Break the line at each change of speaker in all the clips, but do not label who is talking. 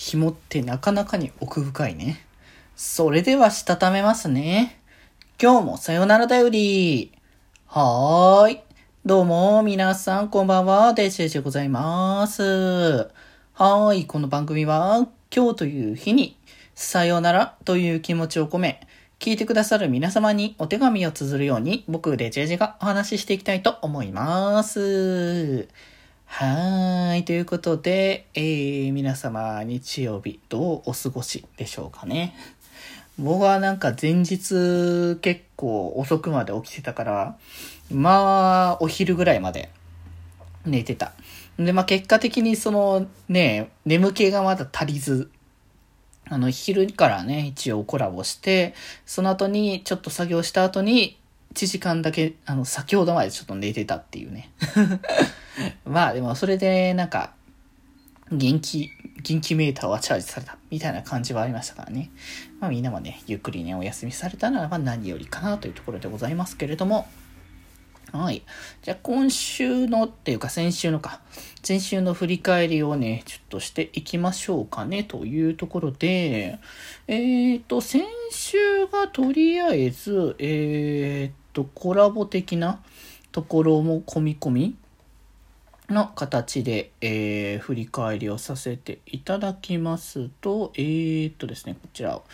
紐ってなかなかに奥深いね。それではしたためますね。今日もさよならだより。はーい。どうも、皆さん、こんばんは、デジェジでございます。はーい。この番組は、今日という日に、さよならという気持ちを込め、聞いてくださる皆様にお手紙を綴るように、僕、デジェジがお話ししていきたいと思います。はい。ということで、えー、皆様、日曜日、どうお過ごしでしょうかね。僕はなんか前日結構遅くまで起きてたから、まあ、お昼ぐらいまで寝てた。で、まあ結果的にそのね、眠気がまだ足りず、あの、昼からね、一応コラボして、その後に、ちょっと作業した後に、1時間だけ、あの、先ほどまでちょっと寝てたっていうね。まあでもそれでなんか、元気、元気メーターはチャージされたみたいな感じはありましたからね。まあみんなもね、ゆっくりね、お休みされたならば何よりかなというところでございますけれども、はい。じゃあ今週のっていうか先週のか、先週の振り返りをね、ちょっとしていきましょうかねというところで、えっ、ー、と、先週がとりあえず、えっ、ー、と、コラボ的なところも込み込みの形で、えー、振り返りをさせていただきますと、えー、っとですね、こちらを。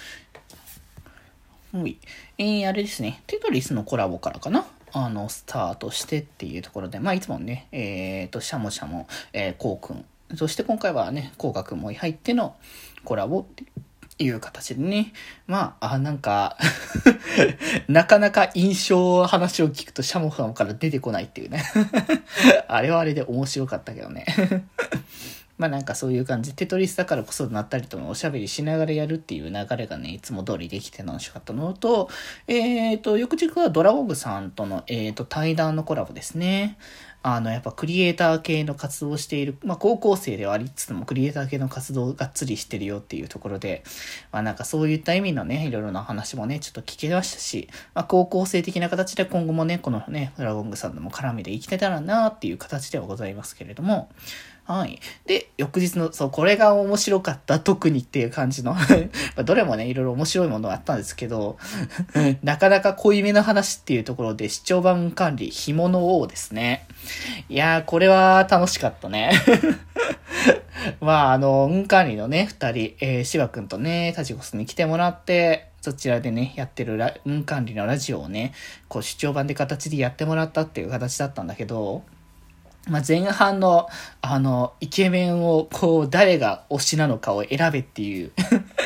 はい。えー、あれですね、テトリスのコラボからかな？あの、スタートしてっていうところで、まあ、いつもね、えー、っと、シャモシャモ、えー、コウくん、そして今回はね、コウガくんも入ってのコラボいう形でね。まあ、あ、なんか なかなか印象話を聞くとシャモファンから出てこないっていうね あれはあれで面白かったけどね まあなんかそういう感じ。テトリスだからこそなったりともおしゃべりしながらやるっていう流れがね、いつも通りできて楽しかったのと、えっ、ー、と、翌日はドラゴグさんとの、えっ、ー、と、対談のコラボですね。あの、やっぱクリエイター系の活動をしている、まあ高校生ではありつつもクリエイター系の活動をがっつりしてるよっていうところで、まあなんかそういった意味のね、いろいろな話もね、ちょっと聞けましたし、まあ高校生的な形で今後もね、このね、ドラゴングさんとも絡みで生きてたらなっていう形ではございますけれども、はい。で、翌日の、そう、これが面白かった、特にっていう感じの どれもね、いろいろ面白いものがあったんですけど なかなか濃いめの話っていうところで、視聴版管理、紐の王ですね。いやー、これは楽しかったね まあ、あの、運管理のね、二人、えー、芝くんとね、タジコスに来てもらって、そちらでね、やってる運管理のラジオをね、こう、視聴版で形でやってもらったっていう形だったんだけど、まあ、前半の、あの、イケメンを、こう、誰が推しなのかを選べっていう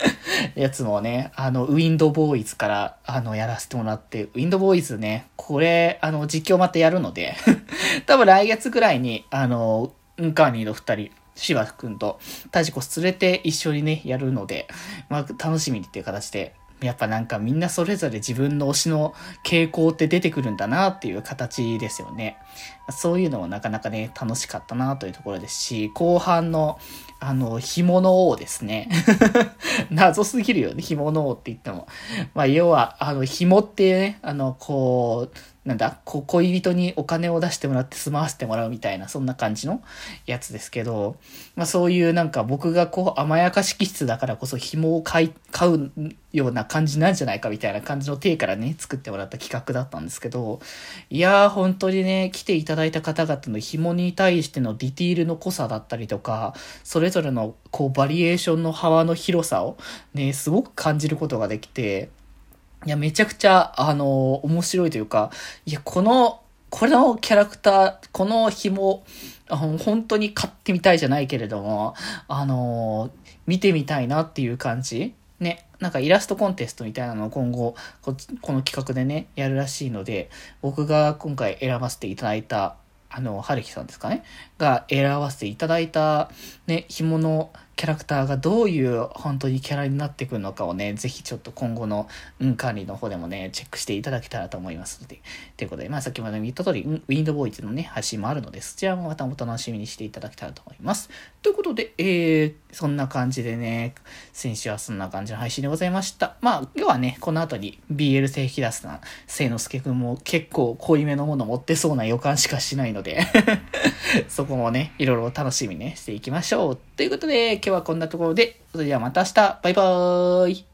やつもね、あの、ウィンドボーイズから、あの、やらせてもらって、ウィンドボーイズね、これ、あの、実況またやるので 多分来月ぐらいに、あの、ウンカーニーの二人、シバくんとタジコ連れて一緒にね、やるので、まあ、楽しみにっていう形で、やっぱなんかみんなそれぞれ自分の推しの傾向って出てくるんだなっていう形ですよね。そういうのもなかなかね、楽しかったなというところですし、後半の、あの、紐の王ですね。謎すぎるよね、紐の王って言っても。まあ、要は、あの、紐っていうね、あの、こう、なんだ、恋人にお金を出してもらって住まわせてもらうみたいな、そんな感じのやつですけど、まあそういうなんか僕がこう甘やかし気質だからこそ紐を買い、買うような感じなんじゃないかみたいな感じの体からね、作ってもらった企画だったんですけど、いやー本当にね、来ていただいた方々の紐に対してのディティールの濃さだったりとか、それぞれのこうバリエーションの幅の広さをね、すごく感じることができて、いや、めちゃくちゃ、あの、面白いというか、いや、この、このキャラクター、この紐、本当に買ってみたいじゃないけれども、あの、見てみたいなっていう感じ。ね、なんかイラストコンテストみたいなのを今後こ、この企画でね、やるらしいので、僕が今回選ばせていただいた、あの、春樹さんですかねが選ばせていただいた、ね、紐のキャラクターがどういう本当にキャラになってくるのかをね、ぜひちょっと今後の運管理の方でもね、チェックしていただけたらと思いますので。ということで、まあ先ほど言った通り、ウィンドボーイズのね、配信もあるので、そちらもまたお楽しみにしていただけたらと思います。ということで、えー、そんな感じでね、先週はそんな感じの配信でございました。まあ、今日はね、この後に BL 製引き出すな、聖之助くんも結構濃いめのもの持ってそうな予感しかしないので そこもね、いろいろ楽しみね、していきましょう。ということで、今日はこんなところで、それではまた明日、バイバーイ。